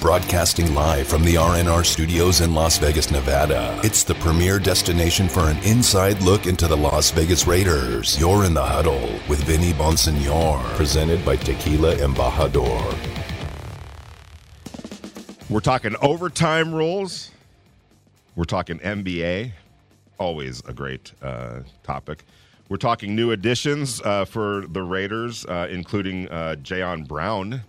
Broadcasting live from the RNR studios in Las Vegas, Nevada. It's the premier destination for an inside look into the Las Vegas Raiders. You're in the huddle with Vinny Bonsignore, presented by Tequila Embajador. We're talking overtime rules. We're talking NBA. Always a great uh, topic. We're talking new additions uh, for the Raiders, uh, including uh, Jayon Brown,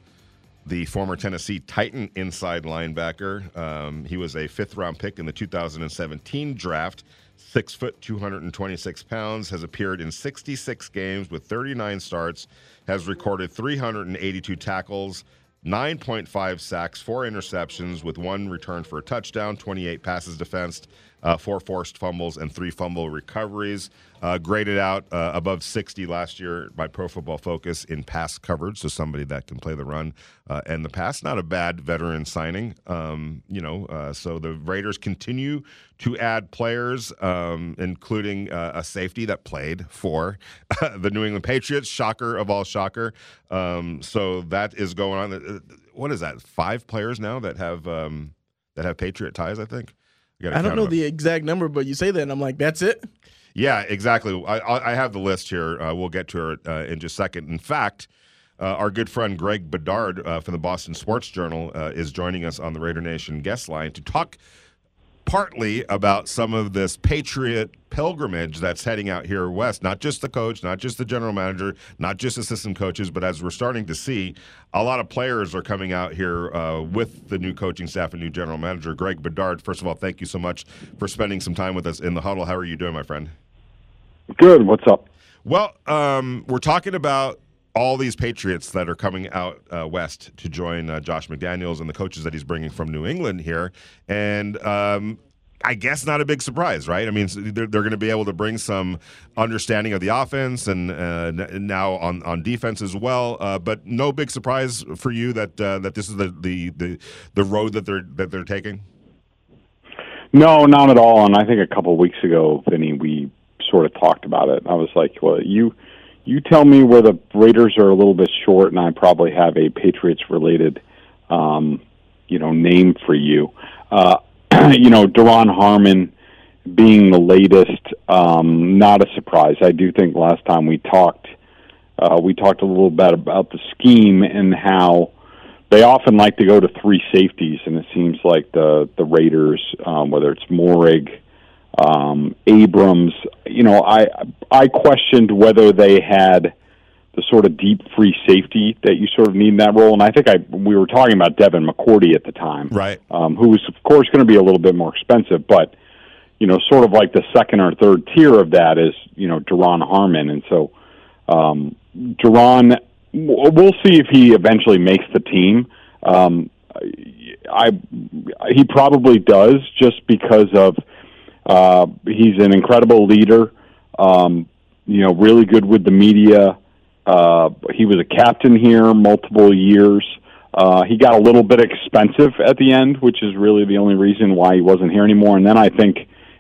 the former Tennessee Titan inside linebacker. Um, he was a fifth round pick in the 2017 draft. Six foot, 226 pounds, has appeared in 66 games with 39 starts, has recorded 382 tackles, 9.5 sacks, four interceptions, with one return for a touchdown, 28 passes defensed, uh, four forced fumbles, and three fumble recoveries. Uh, graded out uh, above 60 last year by Pro Football Focus in pass coverage, so somebody that can play the run uh, and the pass. Not a bad veteran signing, um, you know. Uh, so the Raiders continue to add players, um, including uh, a safety that played for the New England Patriots. Shocker of all shocker. Um, so that is going on. Uh, What is that? Five players now that have um, that have Patriot ties. I think. I don't know them. the exact number, but you say that, and I'm like, that's it. Yeah, exactly. I, I have the list here. Uh, we'll get to it uh, in just a second. In fact, uh, our good friend Greg Bedard uh, from the Boston Sports Journal uh, is joining us on the Raider Nation guest line to talk partly about some of this Patriot pilgrimage that's heading out here west. Not just the coach, not just the general manager, not just assistant coaches, but as we're starting to see, a lot of players are coming out here uh, with the new coaching staff and new general manager. Greg Bedard, first of all, thank you so much for spending some time with us in the huddle. How are you doing, my friend? Good. What's up? Well, um, we're talking about all these Patriots that are coming out uh, west to join uh, Josh McDaniels and the coaches that he's bringing from New England here, and um, I guess not a big surprise, right? I mean, they're, they're going to be able to bring some understanding of the offense and uh, now on, on defense as well. Uh, but no big surprise for you that uh, that this is the, the the the road that they're that they're taking. No, not at all. And I think a couple of weeks ago, Vinny, we sort of talked about it. I was like, well, you you tell me where the Raiders are a little bit short, and I probably have a Patriots related, um, you know, name for you. Uh, you know, Duron Harmon being the latest, um, not a surprise. I do think last time we talked, uh, we talked a little bit about the scheme and how they often like to go to three safeties, and it seems like the the Raiders, um, whether it's Moehrig, um, Abrams, you know, I I questioned whether they had the sort of deep free safety that you sort of need in that role, and I think I we were talking about Devin McCourty at the time, Right. um, who was of course going to be a little bit more expensive, but you know, sort of like the second or third tier of that is you know Duron Harmon, and so um, Duron, we'll see if he eventually makes the team. Um, I he probably does just because of uh, he's an incredible leader. Um, you know, really good with the media. Uh, he was a captain here multiple years. Uh, he got a little bit expensive at the end, which is really the only reason why he wasn't here anymore. And then I think,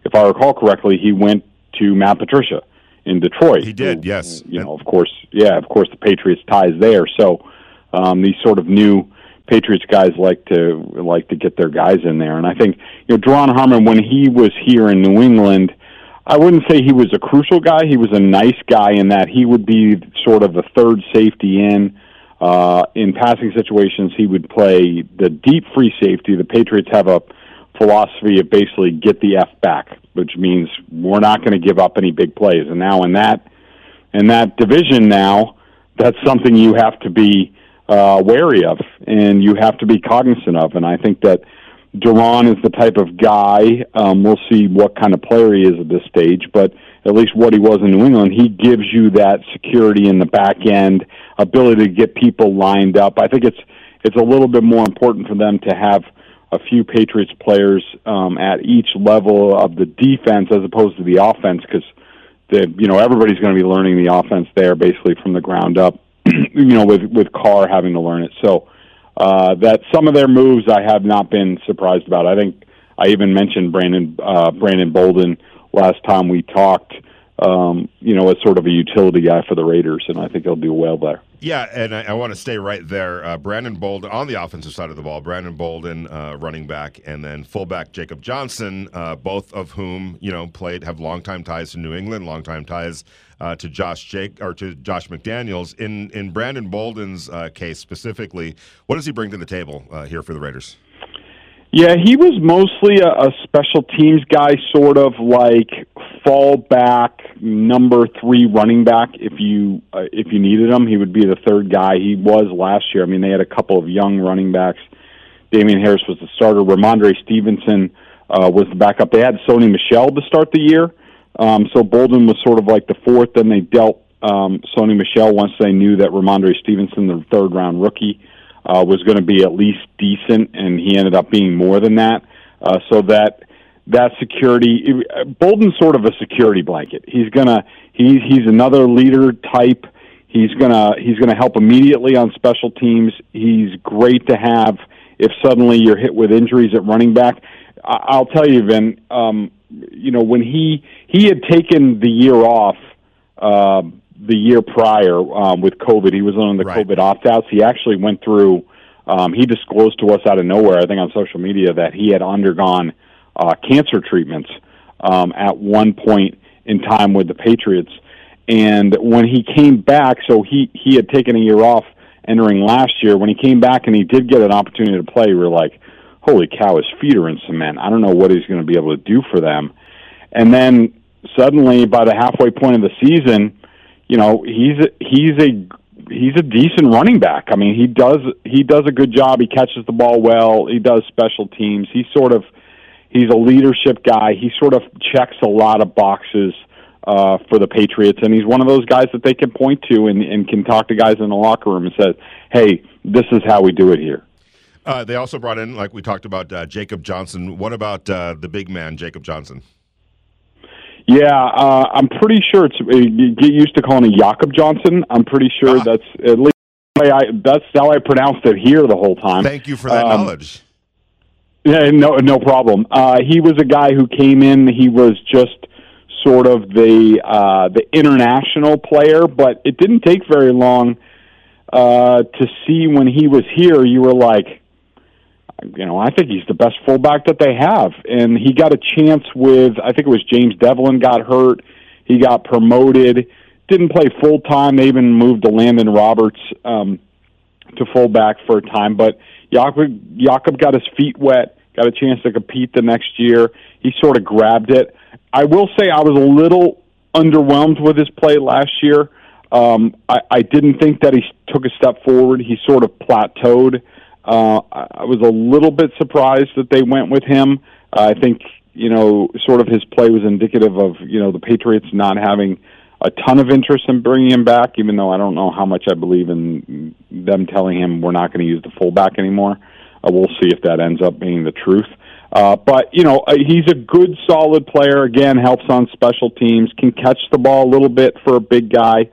if I recall correctly, he went to Matt Patricia in Detroit. He did, who, yes. You know, of course, yeah, of course, the Patriots ties there. So um, these sort of new Patriots guys like to like to get their guys in there, and I think you know, Duron Harmon when he was here in New England. I wouldn't say he was a crucial guy. He was a nice guy in that he would be sort of the third safety in. Uh, in passing situations, he would play the deep free safety. The Patriots have a philosophy of basically get the F back, which means we're not going to give up any big plays. And now in that in that division now, that's something you have to be uh, wary of and you have to be cognizant of. And I think that Duron is the type of guy. Um, we'll see what kind of player he is at this stage, but at least what he was in New England, he gives you that security in the back end, ability to get people lined up. I think it's it's a little bit more important for them to have a few Patriots players um, at each level of the defense as opposed to the offense because you know everybody's going to be learning the offense there basically from the ground up. you know, with with Carr having to learn it, so uh, that some of their moves I have not been surprised about. I think I even mentioned Brandon uh, Brandon Bolden last time we talked. Um, you know, as sort of a utility guy for the Raiders, and I think he'll do well there. Yeah, and I, I want to stay right there. Uh, Brandon Bolden on the offensive side of the ball. Brandon Bolden, uh, running back, and then fullback Jacob Johnson, uh, both of whom you know played have longtime ties to New England, longtime ties uh, to Josh Jake or to Josh McDaniels. In in Brandon Bolden's uh, case specifically, what does he bring to the table uh, here for the Raiders? Yeah, he was mostly a, a special teams guy, sort of like fallback number three running back. If you uh, if you needed him, he would be the third guy. He was last year. I mean, they had a couple of young running backs. Damien Harris was the starter. Rhamondre Stevenson uh, was the backup. They had Sony Michel to start the year, um, so Bolden was sort of like the fourth. Then they dealt um, Sony Michel once they knew that Rhamondre Stevenson, the third round rookie uh, was going to be at least decent, and he ended up being more than that. Uh, so that that security, Bolden's sort of a security blanket. He's gonna he's he's another leader type. He's gonna he's gonna help immediately on special teams. He's great to have if suddenly you're hit with injuries at running back. I, I'll tell you, Vin. Um, you know when he he had taken the year off. Uh, the year prior um, with COVID. He was on the right. COVID opt outs. He actually went through. Um, he disclosed to us out of nowhere, I think on social media, that he had undergone uh, cancer treatments um, at one point in time with the Patriots. And when he came back, so he he had taken a year off entering last year. When he came back and he did get an opportunity to play, we were like, "Holy cow, his feet are in cement." I don't know what he's going to be able to do for them. And then suddenly, by the halfway point of the season, you know he's a, he's a he's a decent running back. I mean, he does he does a good job. He catches the ball well. He does special teams. He's sort of he's a leadership guy. He sort of checks a lot of boxes uh, for the Patriots, and he's one of those guys that they can point to and, and can talk to guys in the locker room and say, "Hey, this is how we do it here." Uh, they also brought in, like we talked about, uh, Jacob Johnson. What about uh, the big man, Jacob Johnson? Yeah, uh, I'm pretty sure it's. Uh, you get used to calling it Jakob Johnson. I'm pretty sure ah. that's at least I, that's how I pronounced it here the whole time. Thank you for that um, knowledge. Yeah, no, no problem. Uh, he was a guy who came in. He was just sort of the uh, the international player, but it didn't take very long uh, to see when he was here. You were like, you know, I think he's the best fullback that they have. And he got a chance with, I think it was James Develin got hurt. He got promoted. Didn't play full time. They even moved to Landon Roberts um, to fullback for a time. But Jakob, Jakob got his feet wet, got a chance to compete the next year. He sort of grabbed it. I will say I was a little underwhelmed with his play last year. Um, I, I didn't think that he took a step forward. He sort of plateaued. Uh, I was a little bit surprised that they went with him. Uh, I think you know, sort of his play was indicative of you know the Patriots not having a ton of interest in bringing him back, even though I don't know how much I believe in them telling him we're not going to use the fullback anymore. Uh, we'll see if that ends up being the truth. Uh, but you know, uh, he's a good, solid player. Again, helps on special teams, can catch the ball a little bit for a big guy.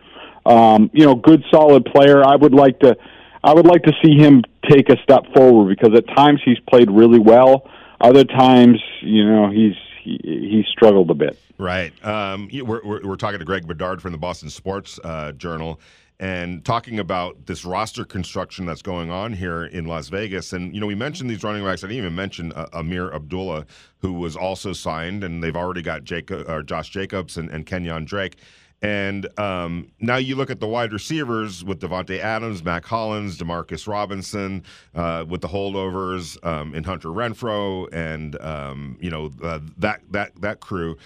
Um, you know, good, solid player. I would like to I would like to see him take a step forward because at times he's played really well. Other times, you know, he's he, he struggled a bit. Right. Um, we're, we're, we're, talking to Greg Bedard from the Boston Sports uh, Journal and talking about this roster construction that's going on here in Las Vegas. And, you know, we mentioned these running backs. I didn't even mention uh, Ameer Abdullah, who was also signed, and they've already got Jacob, or Josh Jacobs and, and Kenyan Drake. And um, now you look at the wide receivers with Davante Adams, Mack Hollins, Demarcus Robinson, uh, with the holdovers um, in Hunter Renfrow, and um, you know uh, that that that crew.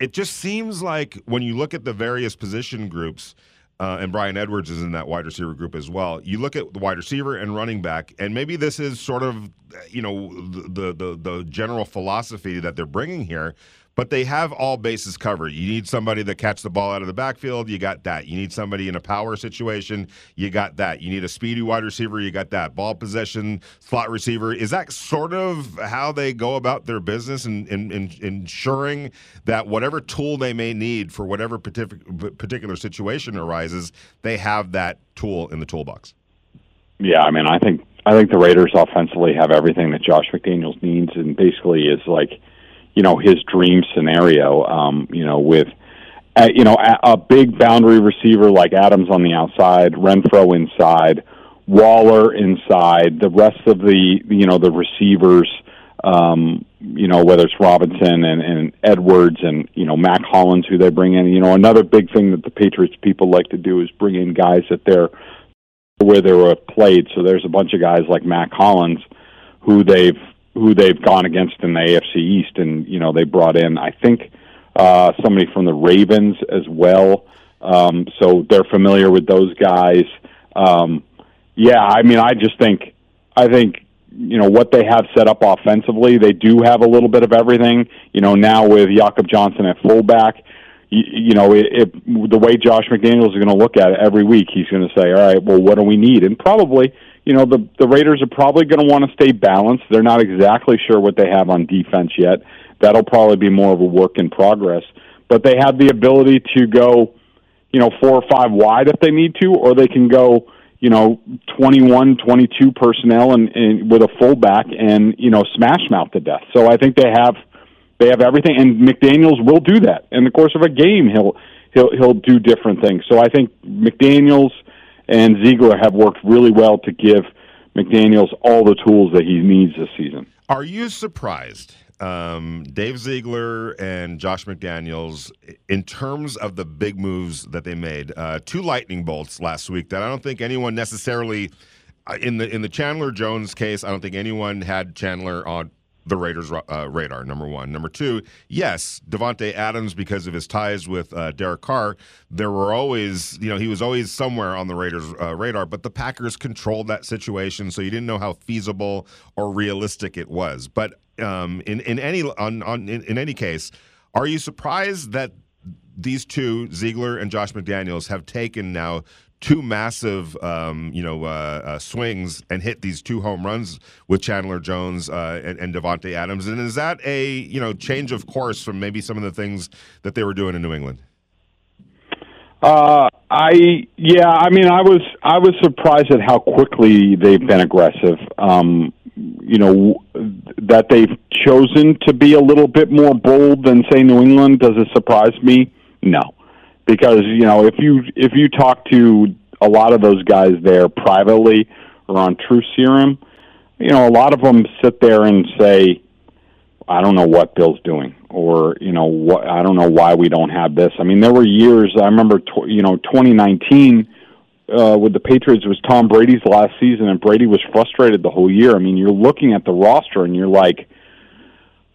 It just seems like when you look at the various position groups, uh, and Bryan Edwards is in that wide receiver group as well. You look at the wide receiver and running back, and maybe this is sort of you know the the the general philosophy that they're bringing here but they have all bases covered. You need somebody that catch the ball out of the backfield, you got that. You need somebody in a power situation, you got that. You need a speedy wide receiver, you got that. Ball possession, slot receiver. Is that sort of how they go about their business and in, in, in, ensuring that whatever tool they may need for whatever particular situation arises, they have that tool in the toolbox? Yeah, I mean, I think I think the Raiders offensively have everything that Josh McDaniels needs, and basically is like – you know his dream scenario. Um, you know with uh, you know, a, a big boundary receiver like Adams on the outside, Renfrow inside, Waller inside, the rest of the you know the receivers, um, you know whether it's Robinson and, and Edwards and you know Mack Hollins who they bring in. You know another big thing that the Patriots people like to do is bring in guys that they're where they were played. So there's a bunch of guys like Mack Hollins who they've who they've gone against in the AFC East, and you know they brought in I think uh, somebody from the Ravens as well. Um, so they're familiar with those guys. Um, yeah, I mean, I just think, I think, you know, what they have set up offensively, they do have a little bit of everything. You know, now with Jakob Johnson at fullback, you, you know, it, it, the way Josh McDaniels is going to look at it every week, he's going to say, all right, well, what do we need? And probably, you know, the the Raiders are probably going to want to stay balanced. They're not exactly sure what they have on defense yet. That'll probably be more of a work in progress. But they have the ability to go, you know, four or five wide if they need to, or they can go, you know, 21, 22 personnel and, and with a fullback and, you know, smash mouth to death. So I think they have they have everything and McDaniels will do that. In the course of a game he'll he'll he'll do different things. So I think McDaniels and Ziegler have worked really well to give McDaniels all the tools that he needs this season. Are you surprised um, Dave Ziegler and Josh McDaniels, in terms of the big moves that they made, uh, two lightning bolts last week that I don't think anyone necessarily uh, in the in the Chandler Jones case, I don't think anyone had Chandler on the Raiders' uh, radar. Number one. Number two. Yes, Davante Adams because of his ties with uh, Derek Carr. There were always, you know, he was always somewhere on the Raiders' uh, radar. But the Packers controlled that situation, so you didn't know how feasible or realistic it was. But um, in in any on, on in, in any case, are you surprised that these two Ziegler and Josh McDaniels have taken now two massive, um, you know, uh, uh, swings and hit these two home runs with Chandler Jones uh, and, and Davante Adams. And is that a you know change of course from maybe some of the things that they were doing in New England? Uh, I yeah, I mean, I was I was surprised at how quickly they've been aggressive. Um, you know that they've chosen to be a little bit more bold than say New England. Does it surprise me? No because you know if you if you talk to a lot of those guys there privately or on True Serum, you know a lot of them sit there and say, "I don't know what Bill's doing," or you know what I don't know why we don't have this. I mean, there were years I remember, tw- you know, 2019 uh, with the Patriots was Tom Brady's last season, and Brady was frustrated the whole year. I mean, you're looking at the roster and you're like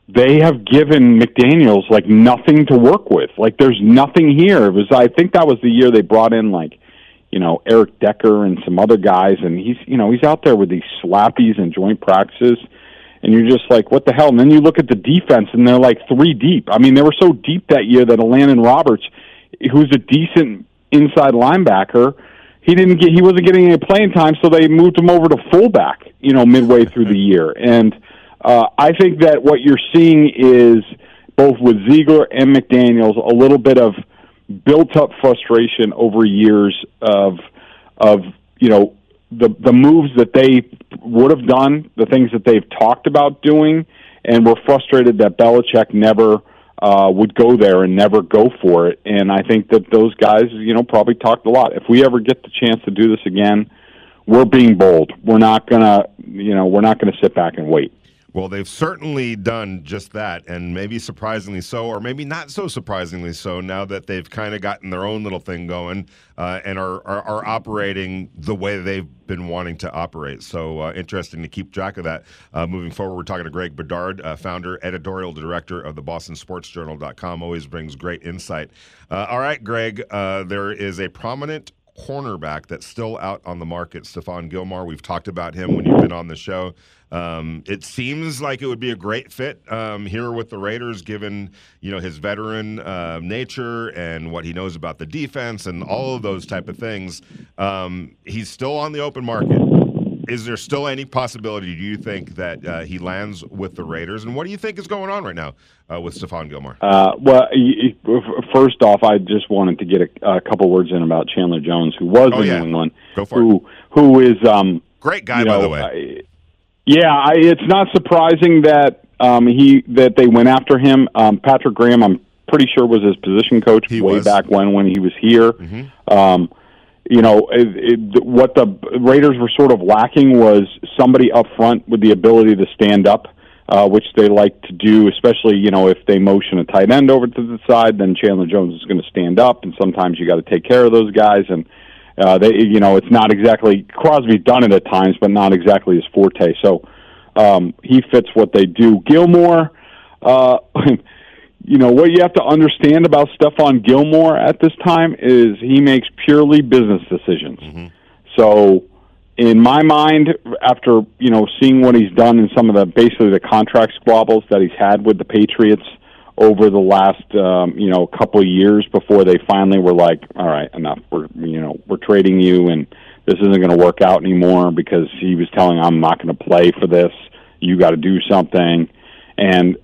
they have given McDaniels like nothing to work with. Like there's nothing here. It was I think that was the year they brought in like you know Eric Decker and some other guys, and he's you know he's out there with these slappies and joint practices, and you're just like what the hell? And then you look at the defense, and they're like three deep. I mean they were so deep that year that Elandon Roberts, who's a decent inside linebacker. He didn't get. He wasn't getting any playing time, so they moved him over to fullback. You know, midway through the year, and uh, I think that what you're seeing is both with Ziegler and McDaniels a little bit of built-up frustration over years of of you know the the moves that they would have done, the things that they've talked about doing, and were frustrated that Belichick never uh, would go there and never go for it. And I think that those guys, you know, probably talked a lot. If we ever get the chance to do this again, we're being bold. We're not gonna, you know, we're not gonna sit back and wait. Well, they've certainly done just that, and maybe surprisingly so, or maybe not so surprisingly so, now that they've kind of gotten their own little thing going uh, and are, are, are, operating the way they've been wanting to operate. So uh, interesting to keep track of that uh, moving forward. We're talking to Greg Bedard, uh, founder, editorial director of the Boston Sports Journal.com. Always brings great insight. Uh, all right, Greg, uh, there is a prominent cornerback that's still out on the market, Stephon Gilmore. We've talked about him when you've been on the show. Um, it seems like it would be a great fit um, here with the Raiders, given you know his veteran uh, nature and what he knows about the defense and all of those type of things. Um, he's still on the open market. Is there still any possibility, do you think, that uh, he lands with the Raiders? And what do you think is going on right now uh, with Stephon Gilmore? Uh, well, first off, I just wanted to get a, a, couple words in about Chandler Jones, who was oh, in yeah. New England, Go for who it. who is um, great guy, by the way. Yeah, I, it's not surprising that um, he that they went after him. Um, Patrick Graham, I'm pretty sure was his position coach He way was. back when when he was here. Um, you know, it, it, what the Raiders were sort of lacking was somebody up front with the ability to stand up, uh, which they like to do, especially, you know, if they motion a tight end over to the side, then Chandler Jones is going to stand up, and sometimes you got to take care of those guys. And, uh, they, you know, it's not exactly, Crosby's done it at times, but not exactly his forte. So um, he fits what they do. Gilmore, uh, you know what you have to understand about Stephon Gilmore at this time is he makes purely business decisions. So, in my mind, after you know seeing what he's done in some of the basically the contract squabbles that he's had with the Patriots over the last um, you know couple of years before they finally were like, all right, enough. We're you know we're trading you and this isn't going to work out anymore because he was telling I'm not going to play for this. You got to do something. And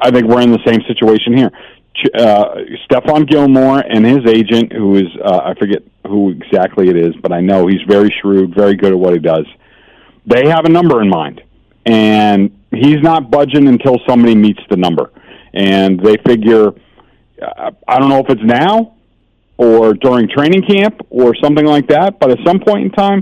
I think we're in the same situation here. Uh, Stephon Gilmore and his agent, who is uh, I forget who exactly it is, but I know he's very shrewd, very good at what he does. They have a number in mind, and he's not budging until somebody meets the number. And they figure, uh, I don't know if it's now or during training camp or something like that, but at some point in time,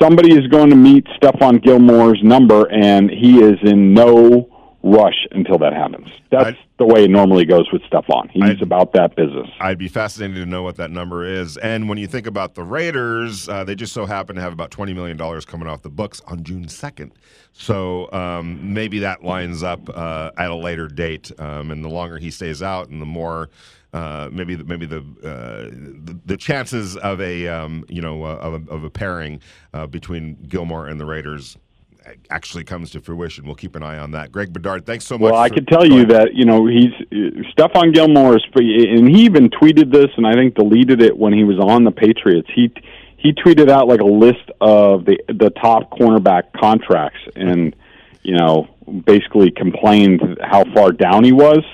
somebody is going to meet Stephon Gilmore's number, and he is in no rush until that happens. That's I'd- the way it normally goes with Stephon. He's I'd- about that business. I'd be fascinated to know what that number is. And when you think about the Raiders, uh, they just so happen to have about $20 million coming off the books on June 2nd. So um, maybe that lines up uh, at a later date. Um, and the longer he stays out and the more. Uh, maybe the, maybe the, uh, the the chances of a um, you know uh, of, a, of a pairing uh, between Gilmore and the Raiders actually comes to fruition. We'll keep an eye on that. Greg Bedard, thanks so much. Well, I could tell you that you know he's Stephon Gilmore is, and he even tweeted this, and I think deleted it when he was on the Patriots. He he tweeted out like a list of the the top cornerback contracts, and you know basically complained how far down he was.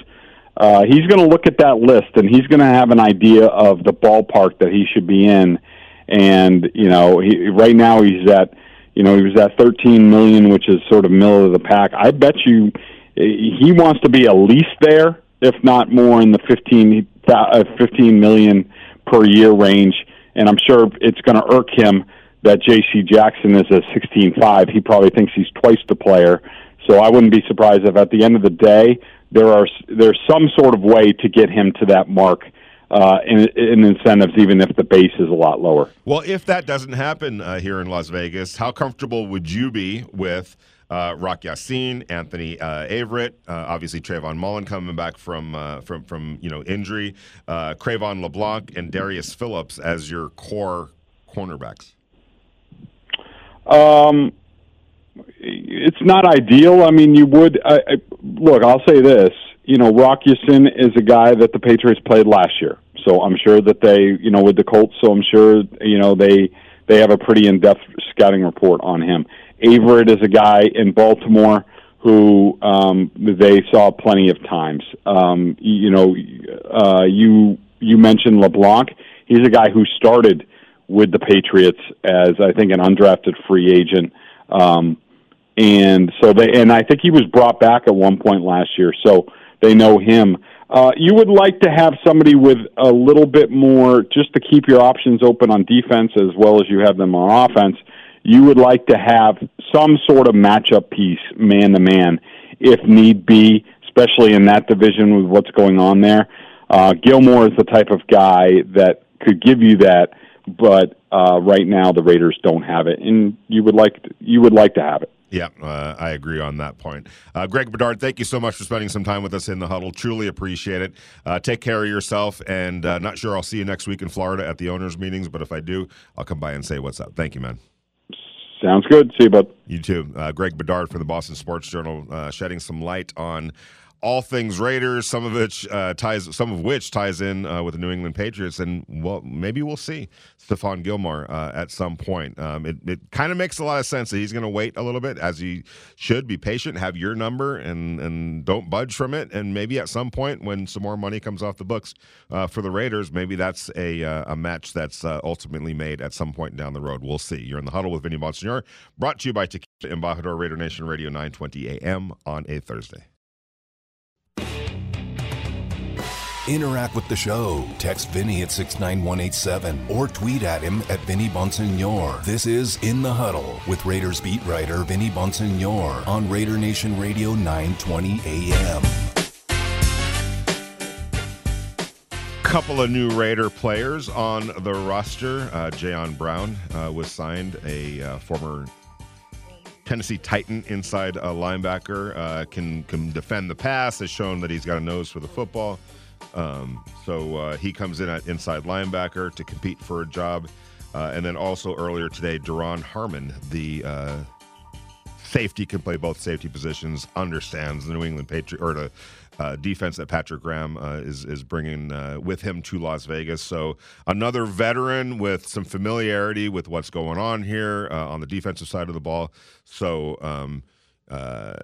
Uh, he's going to look at that list, and he's going to have an idea of the ballpark that he should be in. And you know, he, right now he's at you know he was at 13 million, which is sort of middle of the pack. I bet you he wants to be at least there, if not more, in the 15, uh, 15 million per year range. And I'm sure it's going to irk him that J.C. Jackson is a 16.5. He probably thinks he's twice the player. So I wouldn't be surprised if at the end of the day there are there's some sort of way to get him to that mark uh, in, in incentives, even if the base is a lot lower. Well, if that doesn't happen uh, here in Las Vegas, how comfortable would you be with uh, Rock Ya-Sin, Anthony uh, Averett, uh, obviously Trayvon Mullen coming back from uh, from from you know injury, uh, Cre'Von LeBlanc, and Darius Phillips as your core cornerbacks? Um, it's not ideal. I mean, you would I, I, look. I'll say this. You know, Rock Ya-Sin is a guy that the Patriots played last year, so I'm sure that they, you know, with the Colts. So I'm sure you know they they have a pretty in-depth scouting report on him. Averett is a guy in Baltimore who um, they saw plenty of times. Um, you know, uh, you you mentioned LeBlanc. He's a guy who started with the Patriots as I think an undrafted free agent. Um, and so they and I think he was brought back at one point last year, so they know him. Uh, you would like to have somebody with a little bit more, just to keep your options open on defense as well as you have them on offense. You would like to have some sort of matchup piece, man to man, if need be, especially in that division with what's going on there. Uh, Gilmore is the type of guy that could give you that, but uh, right now the Raiders don't have it, and you would like you would like to have it. Yeah, uh, I agree on that point. Uh, Greg Bedard, thank you so much for spending some time with us in the huddle. Truly appreciate it. Uh, take care of yourself, and uh, not sure I'll see you next week in Florida at the owners' meetings, but if I do, I'll come by and say what's up. Thank you, man. Sounds good. See you, bud. You too. Uh, Greg Bedard from the Boston Sports Journal, uh, shedding some light on all things Raiders, some of which uh, ties, some of which ties in uh, with the New England Patriots, and well, maybe we'll see Stephon Gilmore uh, at some point. Um, it it kind of makes a lot of sense that he's going to wait a little bit, as he should. Be patient, have your number, and and don't budge from it. And maybe at some point, when some more money comes off the books uh, for the Raiders, maybe that's a uh, a match that's uh, ultimately made at some point down the road. We'll see. You're in the huddle with Vinny Bonsignore, brought to you by Tequila Embajador Raider Nation Radio 920 AM on a Thursday. Interact with the show. Text Vinny at 69187 or tweet at him at Vinny Bonsignore. This is In the Huddle with Raiders beat writer Vinny Bonsignore on Raider Nation Radio 920 AM. couple of new Raider players on the roster. Uh, Jayon Brown uh, was signed, a uh, former Tennessee Titan inside a linebacker. Uh, can can defend the pass. Has shown that he's got a nose for the football. Um, so uh, he comes in at inside linebacker to compete for a job. Uh, and then also earlier today, Duron Harmon, the safety, can play both safety positions. Understands the New England Patriot or the uh, defense that Patrick Graham uh, is is bringing uh, with him to Las Vegas. So another veteran with some familiarity with what's going on here uh, on the defensive side of the ball. So. Um, uh,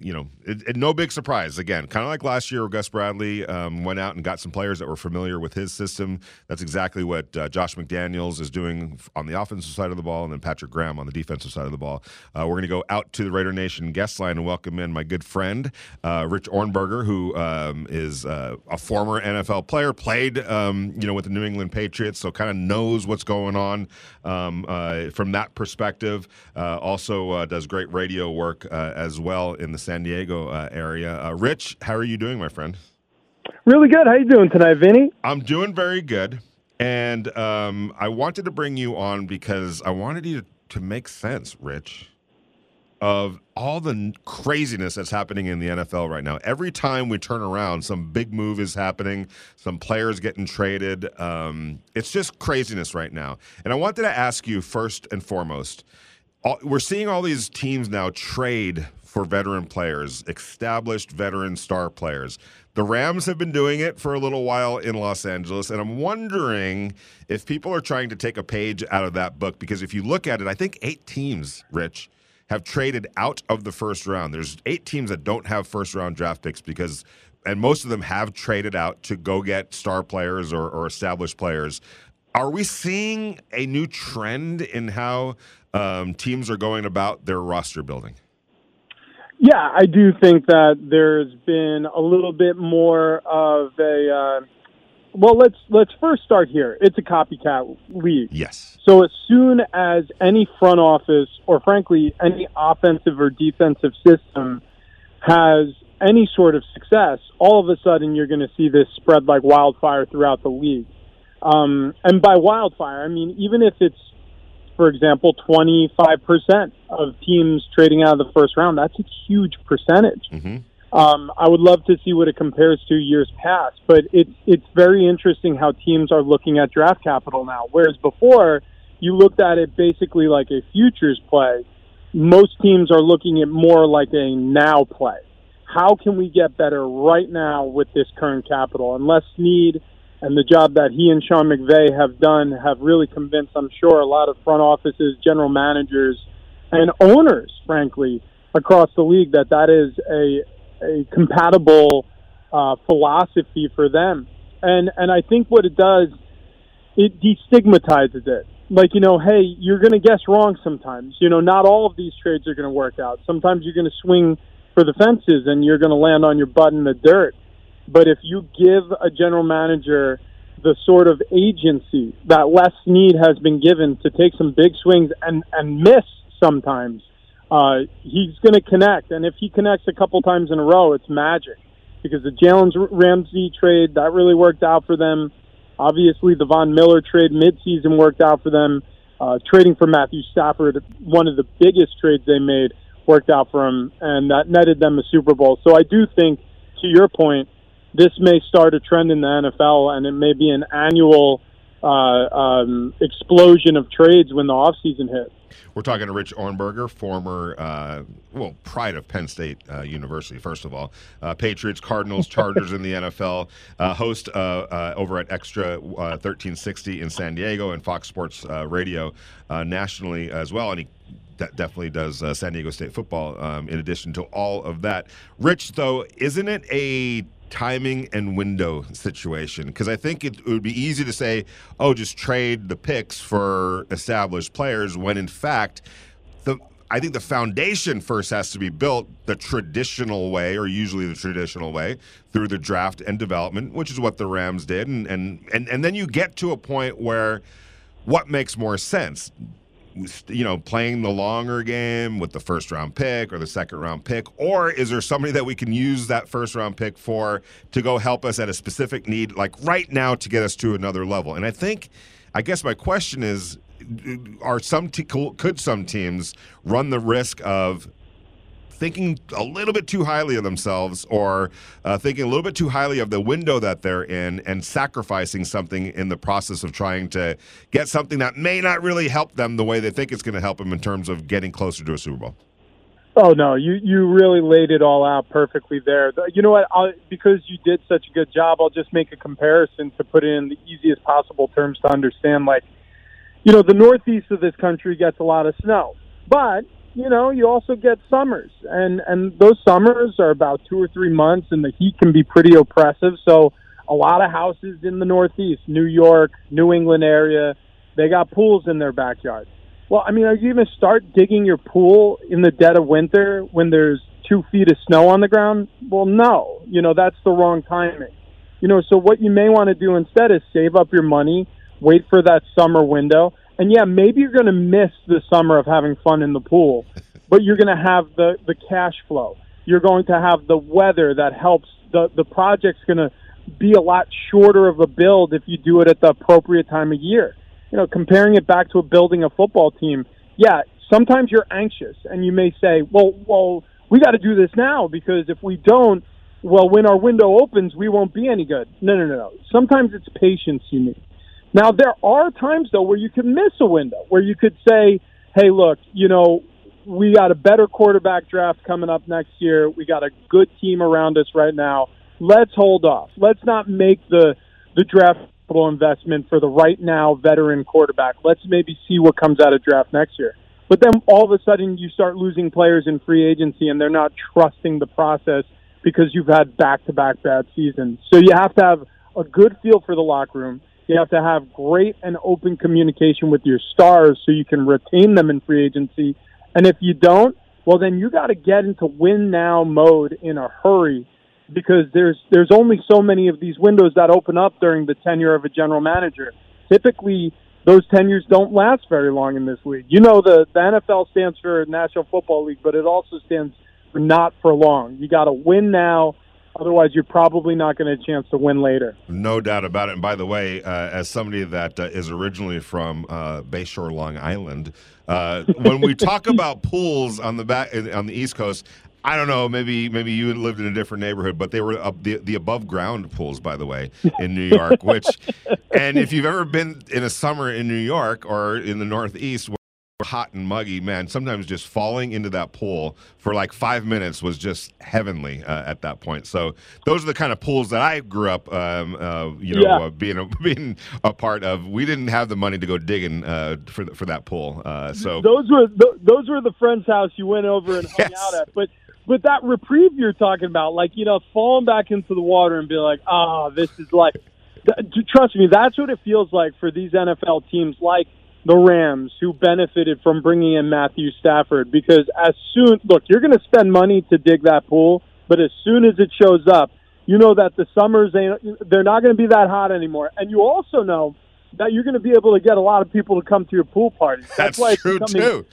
you know, it, it, no big surprise. Again, kind of like last year, Gus Bradley um, went out and got some players that were familiar with his system. That's exactly what uh, Josh McDaniels is doing on the offensive side of the ball, and then Patrick Graham on the defensive side of the ball. Uh, we're going to go out to the Raider Nation guest line and welcome in my good friend uh, Rich Ohrnberger, who um, is uh, a former NFL player, played um, you know with the New England Patriots, so kind of knows what's going on um, from that perspective. also does great radio work as well in the San Diego uh, area. Uh, Rich, how are you doing, my friend? Really good. How you doing tonight, Vinny? I'm doing very good, and um, I wanted to bring you on because I wanted you to, to make sense, Rich, of all the craziness that's happening in the NFL right now. Every time we turn around, some big move is happening, some players getting traded. Um, it's just craziness right now. And I wanted to ask you first and foremost all, we're seeing all these teams now trade for veteran players, established veteran star players. The Rams have been doing it for a little while in Los Angeles, and I'm wondering if people are trying to take a page out of that book because if you look at it, I think eight teams, Rich, have traded out of the first round. There's eight teams that don't have first round draft picks because and most of them have traded out to go get star players or, or established players. Are we seeing a new trend in how um, teams are going about their roster building? Yeah, I do think that there's been a little bit more of a. Uh, well, let's let's first start here. It's a copycat league. Yes. So as soon as any front office, or frankly any offensive or defensive system, has any sort of success, all of a sudden you're going to see this spread like wildfire throughout the league. Um, and by wildfire, I mean even if it's for example, 25% of teams trading out of the first round. That's a huge percentage. Mm-hmm. Um, I would love to see what it compares to years past, but it's it's very interesting how teams are looking at draft capital now. Whereas before, you looked at it basically like a futures play. Most teams are looking at more like a now play. How can we get better right now with this current capital? And Les Snead and the job that he and Sean McVay have done have really convinced, I'm sure, a lot of front offices, general managers, and owners, frankly, across the league that that is a a compatible uh, philosophy for them. And and I think what it does, it destigmatizes it. Like you know, hey, you're going to guess wrong sometimes. You know, not all of these trades are going to work out. Sometimes you're going to swing for the fences and you're going to land on your butt in the dirt. But if you give a general manager the sort of agency that Les Snead has been given to take some big swings and, and miss sometimes, uh, he's going to connect. And if he connects a couple times in a row, it's magic. Because the Jalen Ramsey trade, that really worked out for them. Obviously, the Von Miller trade midseason worked out for them. Uh, trading for Matthew Stafford, one of the biggest trades they made, worked out for them, and that netted them a Super Bowl. So I do think, to your point, this may start a trend in the NFL, and it may be an annual uh, um, explosion of trades when the offseason hits. We're talking to Rich Ohrnberger, former, uh, well, pride of Penn State uh, University, first of all. Uh, Patriots, Cardinals, Chargers in the NFL. Uh, host uh, uh, over at XTRA 1360 in San Diego and Fox Sports Radio nationally as well. And he definitely does San Diego State football um, in addition to all of that. Rich, though, isn't it a timing and window situation. Because I think it, it, would be easy to say, oh, just trade the picks for established players when in fact the I think the foundation first has to be built the traditional way, or usually the traditional way, through the draft and development, which is what the Rams did, and and and, and then you get to a point where what makes more sense you know, playing the longer game with the first round pick or the second round pick? Or is there somebody that we can use that first round pick for to go help us at a specific need, like right now, to get us to another level? And I think, I guess my question is, are some te- could some teams run the risk of thinking a little bit too highly of themselves or uh, thinking a little bit too highly of the window that they're in and sacrificing something in the process of trying to get something that may not really help them the way they think it's going to help them in terms of getting closer to a Super Bowl. Oh no, you you really laid it all out perfectly there. You know what? I'll, because you did such a good job, I'll just make a comparison to put it in the easiest possible terms to understand. Like, you know, the northeast of this country gets a lot of snow, but you know, you also get summers, and and those summers are about two or three months, and the heat can be pretty oppressive. So a lot of houses in the Northeast, New York, New England area, they got pools in their backyard. Well, I mean, are you going to start digging your pool in the dead of winter when there's two feet of snow on the ground? Well, no. You know, that's the wrong timing. You know, so what you may want to do instead is save up your money, wait for that summer window, and yeah, maybe you're going to miss the summer of having fun in the pool, but you're going to have the the cash flow. You're going to have the weather that helps. the The project's going to be a lot shorter of a build if you do it at the appropriate time of year. You know, comparing it back to a building a football team. Yeah, sometimes you're anxious, and you may say, "Well, well, we got to do this now because if we don't, well, when our window opens, we won't be any good." No, no, no, no. Sometimes it's patience you need. Now, there are times, though, where you can miss a window, where you could say, hey, look, you know, we got a better quarterback draft coming up next year. We got a good team around us right now. Let's hold off. Let's not make the the draft investment for the right now veteran quarterback. Let's maybe see what comes out of draft next year. But then all of a sudden you start losing players in free agency and they're not trusting the process because you've had back to back bad seasons. So you have to have a good feel for the locker room. You have to have great and open communication with your stars so you can retain them in free agency. And if you don't, well, then you got to get into win now mode in a hurry because there's there's only so many of these windows that open up during the tenure of a general manager. Typically, those tenures don't last very long in this league. You know, the, the NFL stands for National Football League, but it also stands for not for long. You got to win now Otherwise, you're probably not going to have a chance to win later. No doubt about it. And by the way, uh, as somebody that uh, is originally from uh, Bayshore, Long Island, uh, when we talk about pools on the back on the East Coast, I don't know. Maybe maybe you lived in a different neighborhood, but they were up the the above ground pools, by the way, in New York. Which, and if you've ever been in a summer in New York or in the Northeast hot and muggy, man, sometimes just falling into that pool for like five minutes was just heavenly uh, at that point. So those are the kind of pools that I grew up, um, uh, you know, yeah. uh, being a, being a part of. We didn't have the money to go digging uh, for for that pool. Uh, so those were th- those were the friend's house you went over and hung yes. out at, but. But that reprieve you're talking about, like you know, falling back into the water and be like, "Ah, oh, this is like." Trust me, that's what it feels like for these NFL teams, like the Rams, who benefited from bringing in Matthew Stafford, because as soon look, you're going to spend money to dig that pool, but as soon as it shows up, you know that the summers ain't they're not going to be that hot anymore, and you also know that you're going to be able to get a lot of people to come to your pool parties. That's, That's why true it's too.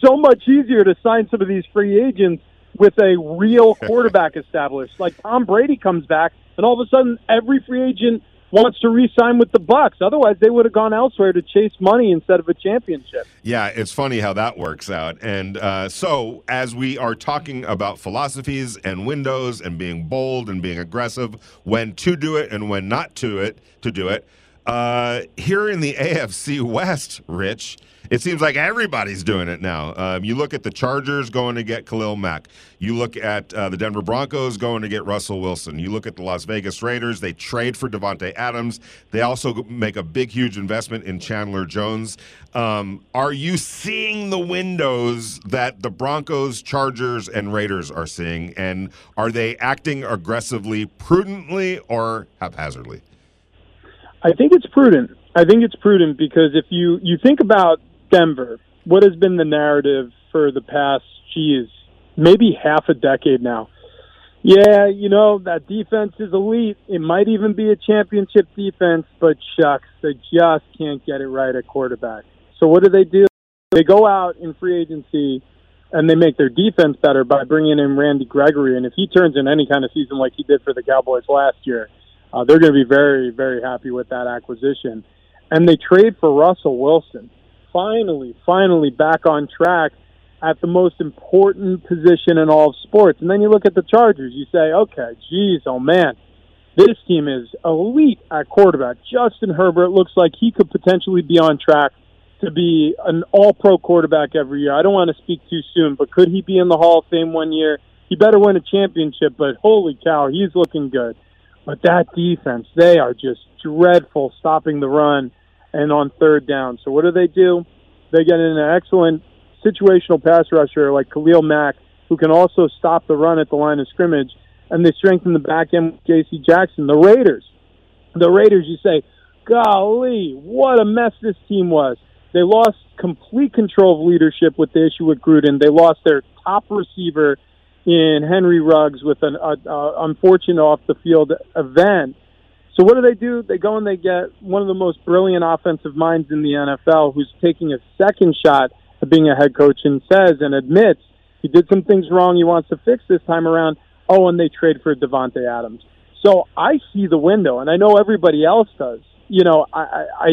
So much easier to sign some of these free agents with a real quarterback established. Like Tom Brady comes back, and all of a sudden every free agent wants to re-sign with the Bucs. Otherwise, they would have gone elsewhere to chase money instead of a championship. Yeah, it's funny how that works out. And uh, so, as we are talking about philosophies and windows and being bold and being aggressive, when to do it and when not to it to do it, uh, here in the AFC West, Rich. It seems like everybody's doing it now. Um, you look at the Chargers going to get Khalil Mack. You look at uh, the Denver Broncos going to get Russell Wilson. You look at the Las Vegas Raiders. They trade for Davante Adams. They also make a big, huge investment in Chandler Jones. Um, are you seeing the windows that the Broncos, Chargers, and Raiders are seeing? And are they acting aggressively, prudently, or haphazardly? I think it's prudent. I think it's prudent because if you you think about Denver, what has been the narrative for the past, geez, maybe half a decade now. Yeah, you know, that defense is elite. It might even be a championship defense, but shucks, they just can't get it right at quarterback. So what do they do? They go out in free agency and they make their defense better by bringing in Randy Gregory. And if he turns in any kind of season like he did for the Cowboys last year, uh, they're going to be very, very happy with that acquisition. And they trade for Russell Wilson. Finally, finally back on track at the most important position in all of sports. And then you look at the Chargers, you say, okay, geez, oh man, this team is elite at quarterback. Justin Herbert looks like he could potentially be on track to be an all pro quarterback every year. I don't want to speak too soon, but could he be in the Hall of Fame one year? He better win a championship, but holy cow, he's looking good. But that defense, they are just dreadful stopping the run and on third down. So what do they do? They get in an excellent situational pass rusher like Khalil Mack, who can also stop the run at the line of scrimmage, and they strengthen the back end with J.C. Jackson. The Raiders, the Raiders, you say, golly, what a mess this team was. They lost complete control of leadership with the issue with Gruden. They lost their top receiver in Henry Ruggs with an unfortunate off the field event. So what do they do? They go and they get one of the most brilliant offensive minds in the NFL, who's taking a second shot at being a head coach, and says and admits he did some things wrong. He wants to fix this time around. Oh, and they trade for Davante Adams. So I see the window, and I know everybody else does. You know, I, I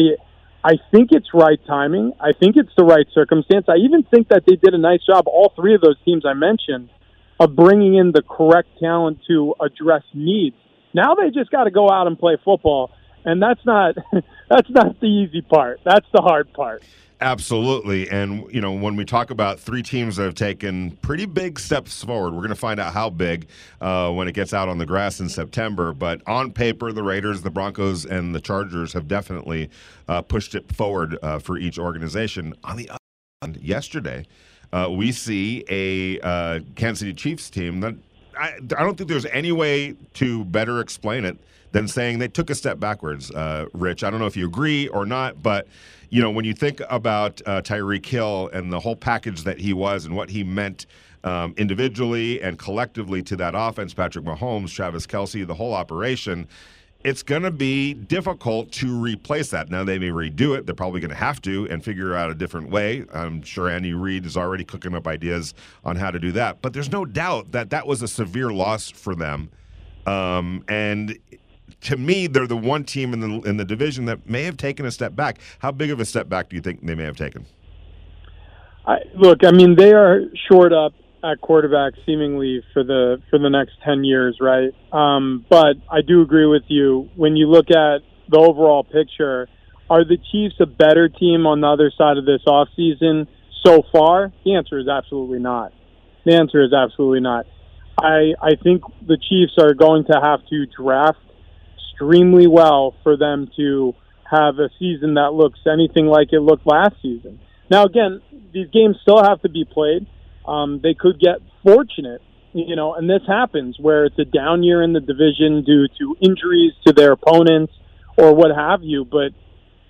I think it's right timing. I think it's the right circumstance. I even think that they did a nice job, all three of those teams I mentioned, of bringing in the correct talent to address needs. Now they just got to go out and play football, and that's not that's not the easy part. That's the hard part. Absolutely. And, you know, when we talk about three teams that have taken pretty big steps forward, we're going to find out how big uh, when it gets out on the grass in September. But on paper, the Raiders, the Broncos, and the Chargers have definitely uh, pushed it forward uh, for each organization. On the other hand, yesterday, uh, we see a uh, Kansas City Chiefs team that I, I don't think there's any way to better explain it than saying they took a step backwards, uh, Rich. I don't know if you agree or not, but you know when you think about uh, Tyreek Hill and the whole package that he was and what he meant um, individually and collectively to that offense, Patrick Mahomes, Travis Kelce, the whole operation. It's going to be difficult to replace that. Now, they may redo it. They're probably going to have to and figure out a different way. I'm sure Andy Reid is already cooking up ideas on how to do that. But there's no doubt that that was a severe loss for them. Um, and to me, they're the one team in the in the division that may have taken a step back. How big of a step back do you think they may have taken? I, look, I mean, they are short up at quarterback seemingly for the for the next ten years, right? Um, but I do agree with you when you look at the overall picture. Are the Chiefs a better team on the other side of this offseason so far? The answer is absolutely not. The answer is absolutely not. I I think the Chiefs are going to have to draft extremely well for them to have a season that looks anything like it looked last season. Now, again, these games still have to be played. Um, they could get fortunate, you know, and this happens where it's a down year in the division due to injuries to their opponents or what have you. But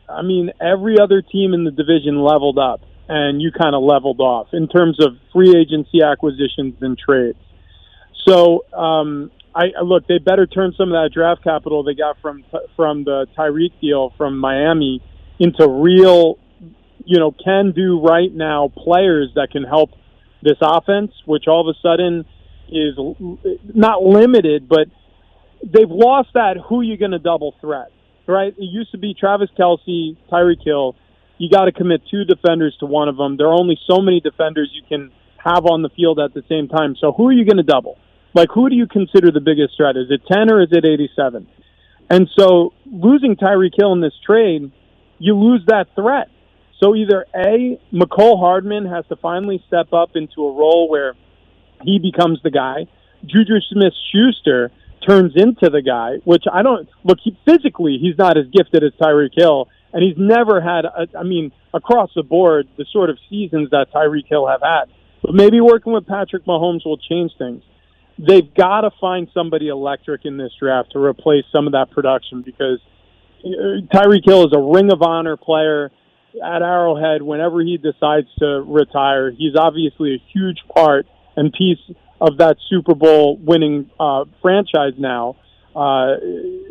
I mean, every other team in the division leveled up, and you kind of leveled off in terms of free agency acquisitions and trades. So um, I look, they better turn some of that draft capital they got from from the Tyreek deal from Miami into real, you know, can do right now players that can help this offense, which all of a sudden is not limited, but they've lost that who you're going to double threat, right? It used to be Travis Kelce, Tyreek Hill. You got to commit two defenders to one of them. There are only so many defenders you can have on the field at the same time. So who are you going to double? Like, who do you consider the biggest threat? Is it 10 or is it 87? And so losing Tyreek Hill in this trade, you lose that threat. So either A, Mecole Hardman has to finally step up into a role where he becomes the guy. Juju Smith Schuster turns into the guy, which I don't look he, physically, he's not as gifted as Tyreek Hill, and he's never had, a, I mean, across the board, the sort of seasons that Tyreek Hill have had. But maybe working with Patrick Mahomes will change things they've got to find somebody electric in this draft to replace some of that production because uh, Tyreek Hill is a Ring of Honor player. At Arrowhead whenever he decides to retire. He's obviously a huge part and piece of that Super Bowl winning uh, franchise now. Uh,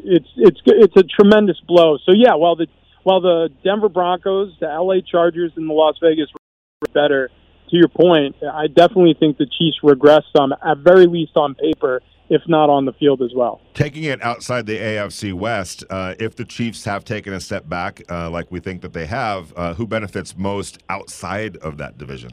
it's it's it's a tremendous blow. So yeah, while the while the Denver Broncos, the LA Chargers, and the Las Vegas were better, to your point, I definitely think the Chiefs regress some, at very least on paper, if not on the field as well. Taking it outside the AFC West, uh, if the Chiefs have taken a step back, uh, like we think that they have, uh, who benefits most outside of that division?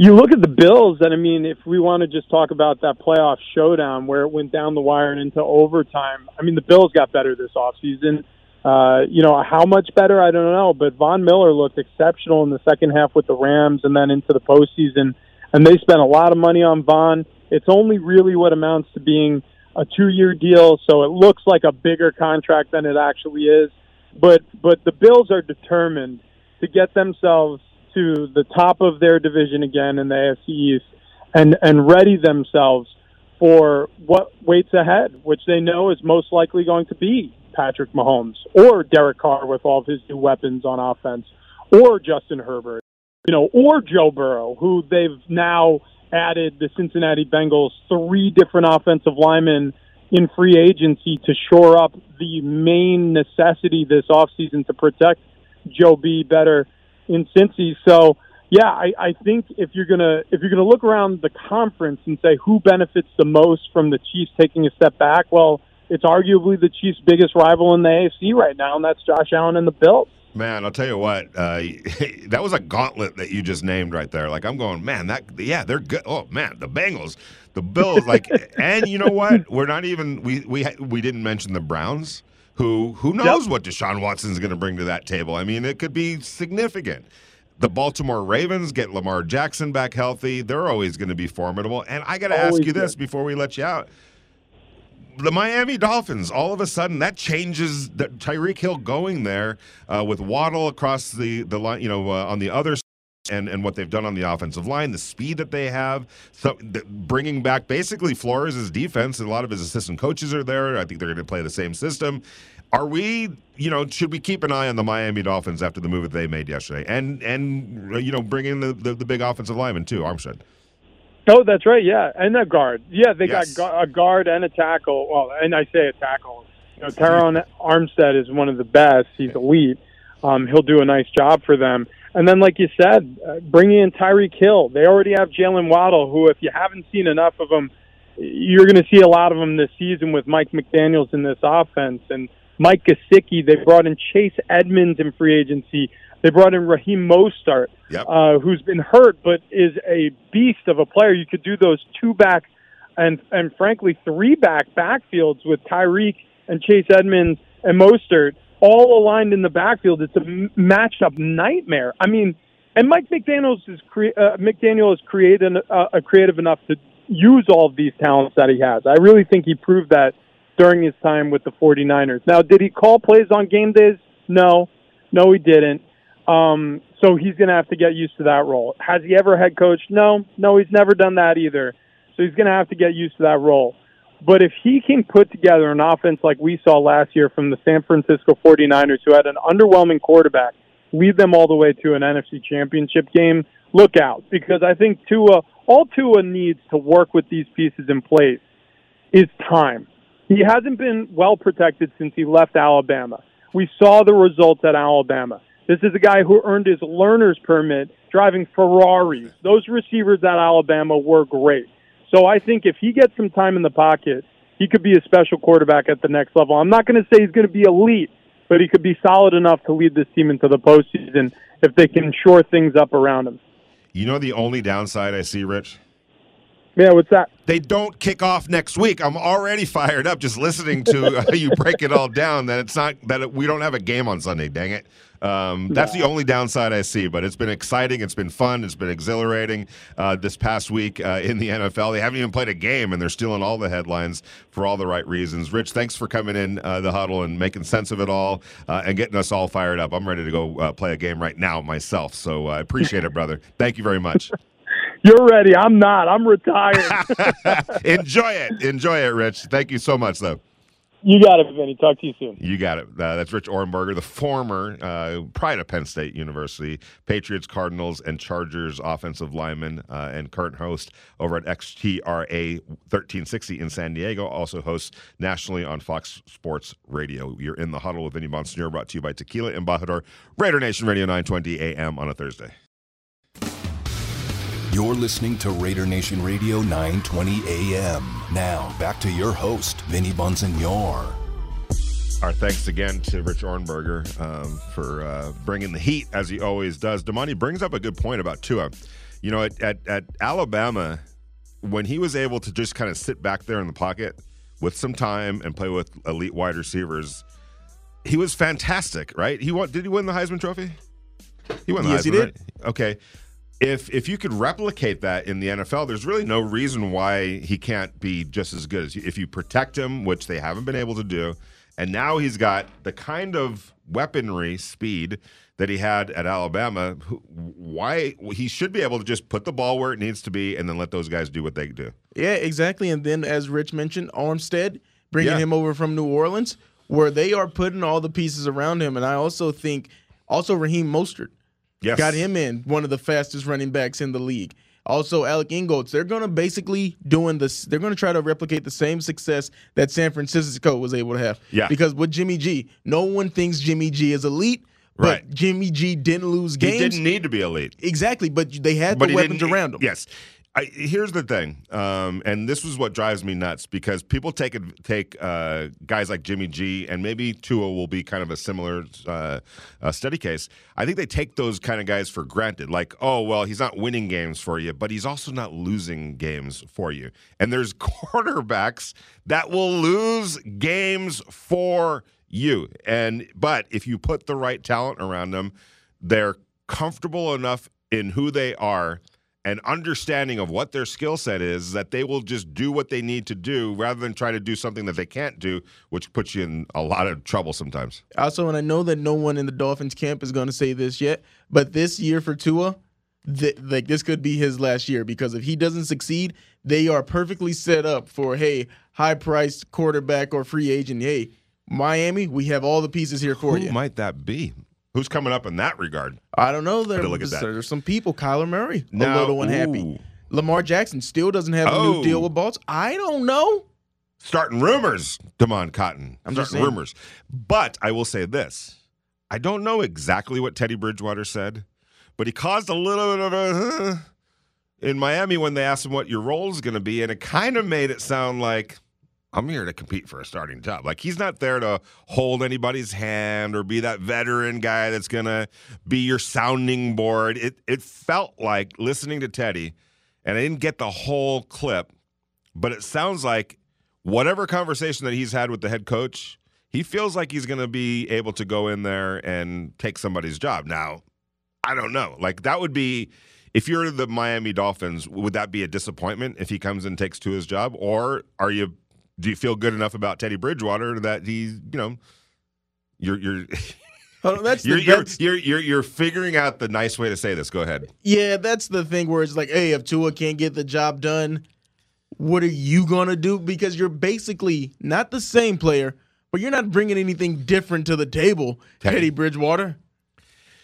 You look at the Bills, and I mean, if we want to just talk about that playoff showdown where it went down the wire and into overtime, I mean, the Bills got better this offseason. Uh, you know, how much better, I don't know, but Von Miller looked exceptional in the second half with the Rams and then into the postseason, and they spent a lot of money on Von. It's only really what amounts to being a two-year deal, so it looks like a bigger contract than it actually is. But but the Bills are determined to get themselves to the top of their division again in the AFC East and and ready themselves for what waits ahead, which they know is most likely going to be Patrick Mahomes or Derek Carr with all of his new weapons on offense, or Justin Herbert, you know, or Joe Burrow, who they've now added the Cincinnati Bengals three different offensive linemen in free agency to shore up the main necessity this offseason to protect Joe B better in Cincy. So yeah, I, I think if you're gonna if you're gonna look around the conference and say who benefits the most from the Chiefs taking a step back, well, it's arguably the Chiefs' biggest rival in the AFC right now, and that's Josh Allen and the Bills. Man, I'll tell you what, uh, that was a gauntlet that you just named right there. Like I'm going, man, that yeah, they're good. Oh man, the Bengals, the Bills, like, and you know what? We're not even we we we didn't mention the Browns. Who who knows yep. what Deshaun Watson's going to bring to that table? I mean, it could be significant. The Baltimore Ravens get Lamar Jackson back healthy. They're always going to be formidable. And I got to ask you this before we let you out the Miami Dolphins, all of a sudden, that changes the, Tyreek Hill going there uh, with Waddle across the the line, you know, uh, on the other. And, and what they've done on the offensive line, the speed that they have, so bringing back basically Flores' defense, and a lot of his assistant coaches are there. I think they're going to play the same system. Are we, you know, should we keep an eye on the Miami Dolphins after the move that they made yesterday, and and you know, bring in the, the, the big offensive lineman too, Armstead? Oh, that's right. Yeah, and a guard. Yeah, they yes. got a guard and a tackle. Well, and I say a tackle. You know, Terron Armstead is one of the best. He's elite. Um, he'll do a nice job for them. And then, like you said, uh, bringing in Tyreek Hill. They already have Jaylen Waddle, who, if you haven't seen enough of him, you're going to see a lot of them this season with Mike McDaniels in this offense. And Mike Gesicki, they brought in Chase Edmonds in free agency they brought in Raheem Mostert, yep. uh, who's been hurt but is a beast of a player. You could do those two back and and frankly three back backfields with Tyreek and Chase Edmonds and Mostert all aligned in the backfield. It's a matchup nightmare. I mean, and Mike McDaniel's is cre- uh, McDaniel is creative uh, creative enough to use all of these talents that he has. I really think he proved that during his time with the 49ers. Now, did he call plays on game days? No. No, he didn't. Um, so he's going to have to get used to that role. Has he ever head coached? No, no, he's never done that either. So he's going to have to get used to that role. But if he can put together an offense like we saw last year from the San Francisco 49ers, who had an underwhelming quarterback, lead them all the way to an NFC championship game, look out. Because I think Tua, all Tua needs to work with these pieces in place is time. He hasn't been well protected since he left Alabama. We saw the results at Alabama. This is a guy who earned his learner's permit driving Ferraris. Those receivers at Alabama were great. So I think if he gets some time in the pocket, he could be a special quarterback at the next level. I'm not going to say he's going to be elite, but he could be solid enough to lead this team into the postseason if they can shore things up around him. You know the only downside I see, Rich? Yeah, what's that? They don't kick off next week. I'm already fired up just listening to uh, you break it all down. That it's not that it, we don't have a game on Sunday. Dang it! Um, that's the only downside I see. But it's been exciting. It's been fun. It's been exhilarating. Uh, this past week uh, in the NFL, they haven't even played a game, and they're stealing all the headlines for all the right reasons. Rich, thanks for coming in uh, the huddle and making sense of it all uh, and getting us all fired up. I'm ready to go uh, play a game right now myself. So I appreciate it, brother. Thank you very much. You're ready. I'm not. I'm retired. Enjoy it. Enjoy it, Rich. Thank you so much, though. You got it, Vinny. Talk to you soon. You got it. Uh, that's Rich Ohrnberger, the former uh, pride of Penn State University, Patriots, Cardinals, and Chargers offensive lineman, uh, and current host over at XTRA 1360 in San Diego. Also hosts nationally on Fox Sports Radio. You're in the huddle with Vinny Bonsignore, brought to you by Tequila Embajador, Raider Nation Radio 920 AM on a Thursday. You're listening to Raider Nation Radio 920 AM. Now, back to your host, Vinny Bonsignore. Our thanks again to Rich Ohrnberger um, for uh, bringing the heat, as he always does. Damani brings up a good point about Tua. You know, at, at, at Alabama, when he was able to just kind of sit back there in the pocket with some time and play with elite wide receivers, he was fantastic, right? He won, did he win the Heisman Trophy? He won the Yes, Heisman, he did. right? Okay. If if you could replicate that in the NFL, there's really no reason why he can't be just as good as you. If you protect him, which they haven't been able to do, and now he's got the kind of weaponry speed that he had at Alabama. Why he should be able to just put the ball where it needs to be, and then let those guys do what they do. Yeah, exactly. And then, as Rich mentioned, Armstead bringing Yeah. him over from New Orleans, where they are putting all the pieces around him. And I also think, also Raheem Mostert Yes, got him in one of the fastest running backs in the league. Also, Alec Ingold. They're going to basically doing this. They're going to try to replicate the same success that San Francisco was able to have. Yeah. Because with Jimmy G, no one thinks Jimmy G is elite, but Right. Jimmy G didn't lose games. He didn't need to be elite. exactly, but they had but the weapons around him. Yes. I, here's the thing, um, and this is what drives me nuts because people take take uh, guys like Jimmy G and maybe Tua will be kind of a similar uh, uh, study case. I think they take those kind of guys for granted, like, oh well, he's not winning games for you, but he's also not losing games for you. And there's quarterbacks that will lose games for you, and but if you put the right talent around them, they're comfortable enough in who they are and understanding of what their skill set is that they will just do what they need to do rather than try to do something that they can't do, which puts you in a lot of trouble sometimes. Also, and I know that no one in the Dolphins camp is going to say this yet, but this year for Tua, th- like this could be his last year because if he doesn't succeed, they are perfectly set up for hey, high priced quarterback or free agent. Hey, Miami, we have all the pieces here for Who you. might that be? Who's coming up in that regard? I don't know. There, look at that. there's some people. Kyler Murray, Now- a little unhappy. ooh. Lamar Jackson still doesn't have a Oh. new deal with Baltimore. I don't know. Starting rumors, Damon Cotton. I'm just Starting rumors. But I will say this. I don't know exactly what Teddy Bridgewater said, but he caused a little bit of a in Miami when they asked him what your role is going to be, and it kind of made it sound like I'm here to compete for a starting job. Like he's not there to hold anybody's hand or be that veteran guy that's to be your sounding board. It it felt like listening to Teddy, and I didn't get the whole clip, but it sounds like whatever conversation that he's had with the head coach, he feels like he's to be able to go in there and take somebody's job. Now, I don't know. Like that would be if you're the Miami Dolphins, would that be a disappointment if he comes and takes to his job or are you do you feel good enough about Teddy Bridgewater that he's, you know, you're you're on, that's you're, you're, you're you're you're figuring out the nice way to say this. Go ahead. Yeah, that's the thing where it's like, hey, if Tua can't get the job done, what are you gonna do? Because you're basically not the same player, but you're not bringing anything different to the table, Teddy. Teddy, Bridgewater.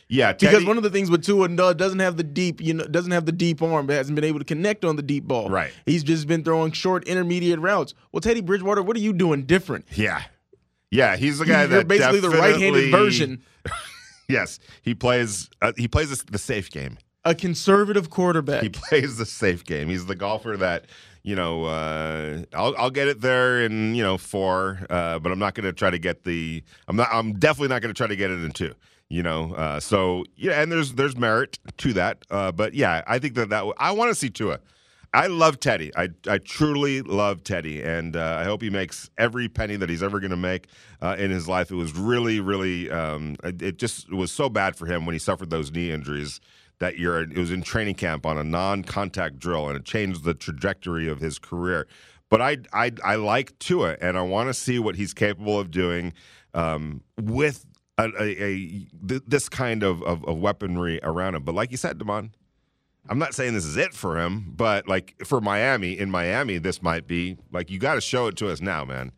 Yeah, Because one of the things with Tua doesn't have the deep, you know, doesn't have the deep arm, but hasn't been able to connect on the deep ball. Right. He's just been throwing short, intermediate routes. Well, Teddy Bridgewater, what are you doing different? yeah. Yeah, he's the guy You're that basically the right-handed version, Yes, he plays. Uh, he plays the- the safe game. a conservative quarterback. He plays the safe game. He's the golfer that you know. Uh, I'll I'll get it there in you know four, uh, but I'm not going to try to get the. I'm not. I'm definitely not going to try to get it in two. You know. Uh, so yeah, and there's there's merit to that. Uh, but yeah, I think that that I want to see Tua. I love Teddy. I, I truly love Teddy, and uh, I hope he makes every penny that he's ever going to make uh, in his life. It was really, really, um, it, just was so bad for him when he suffered those knee injuries that year. It was in training camp on a non-contact drill, and it changed the trajectory of his career. But I, I, I like Tua, and I want to see what he's capable of doing um, with a, a, a th- this kind of, of, of weaponry around him. But like you said, Damon, I'm not saying this is it for him, but like for Miami, in Miami, this might be like you got to show it to us now, man.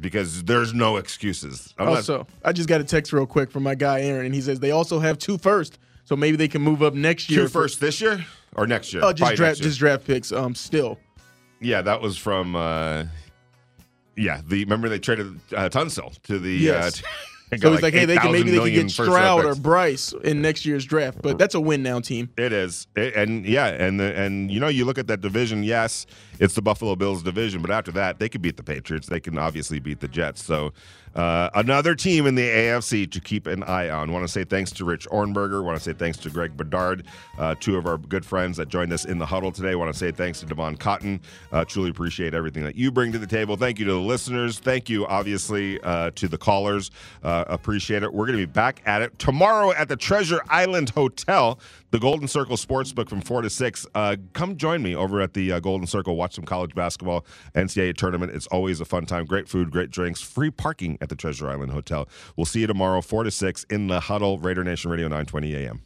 because there's no excuses. I'm not- Also, I just got a text real quick from my guy Aaron, and he says they also have two first, so maybe they can move up next year. two for- first this year or next year? Oh, just draft, year. just draft picks. Um, still. Yeah, that was from. Uh, yeah, the remember they traded uh, Tunsil to the. Yes. Uh, So got it's like, hey, they can maybe they can get Stroud or. Bryce in next year's draft, but that's a win now team. It is, It- and yeah, and the, and you know, you look at that division. Yes, it's the Buffalo Bills division, but after that, they could beat the Patriots. They can obviously beat the Jets. So, uh, another team in the AFC to keep an eye on. Want to say thanks to Rich Ohrnberger. Want to say thanks to Greg Bedard, uh, two of our good friends that joined us in the huddle today. Want to say thanks to Devon Cotton. Uh, truly appreciate everything that you bring to the table. Thank you to the listeners. Thank you, obviously, uh, to the callers. Uh, appreciate it. We're going to be back at it tomorrow at the Treasure Island Hotel, the Golden Circle Sportsbook from 4 to 6. Uh, come join me over at the uh, Golden Circle. Watch some college basketball, NCAA tournament. It's always a fun time. Great food, great drinks, free parking at the Treasure Island Hotel. We'll see you tomorrow, 4 to 6 in the huddle, Raider Nation Radio 920 AM.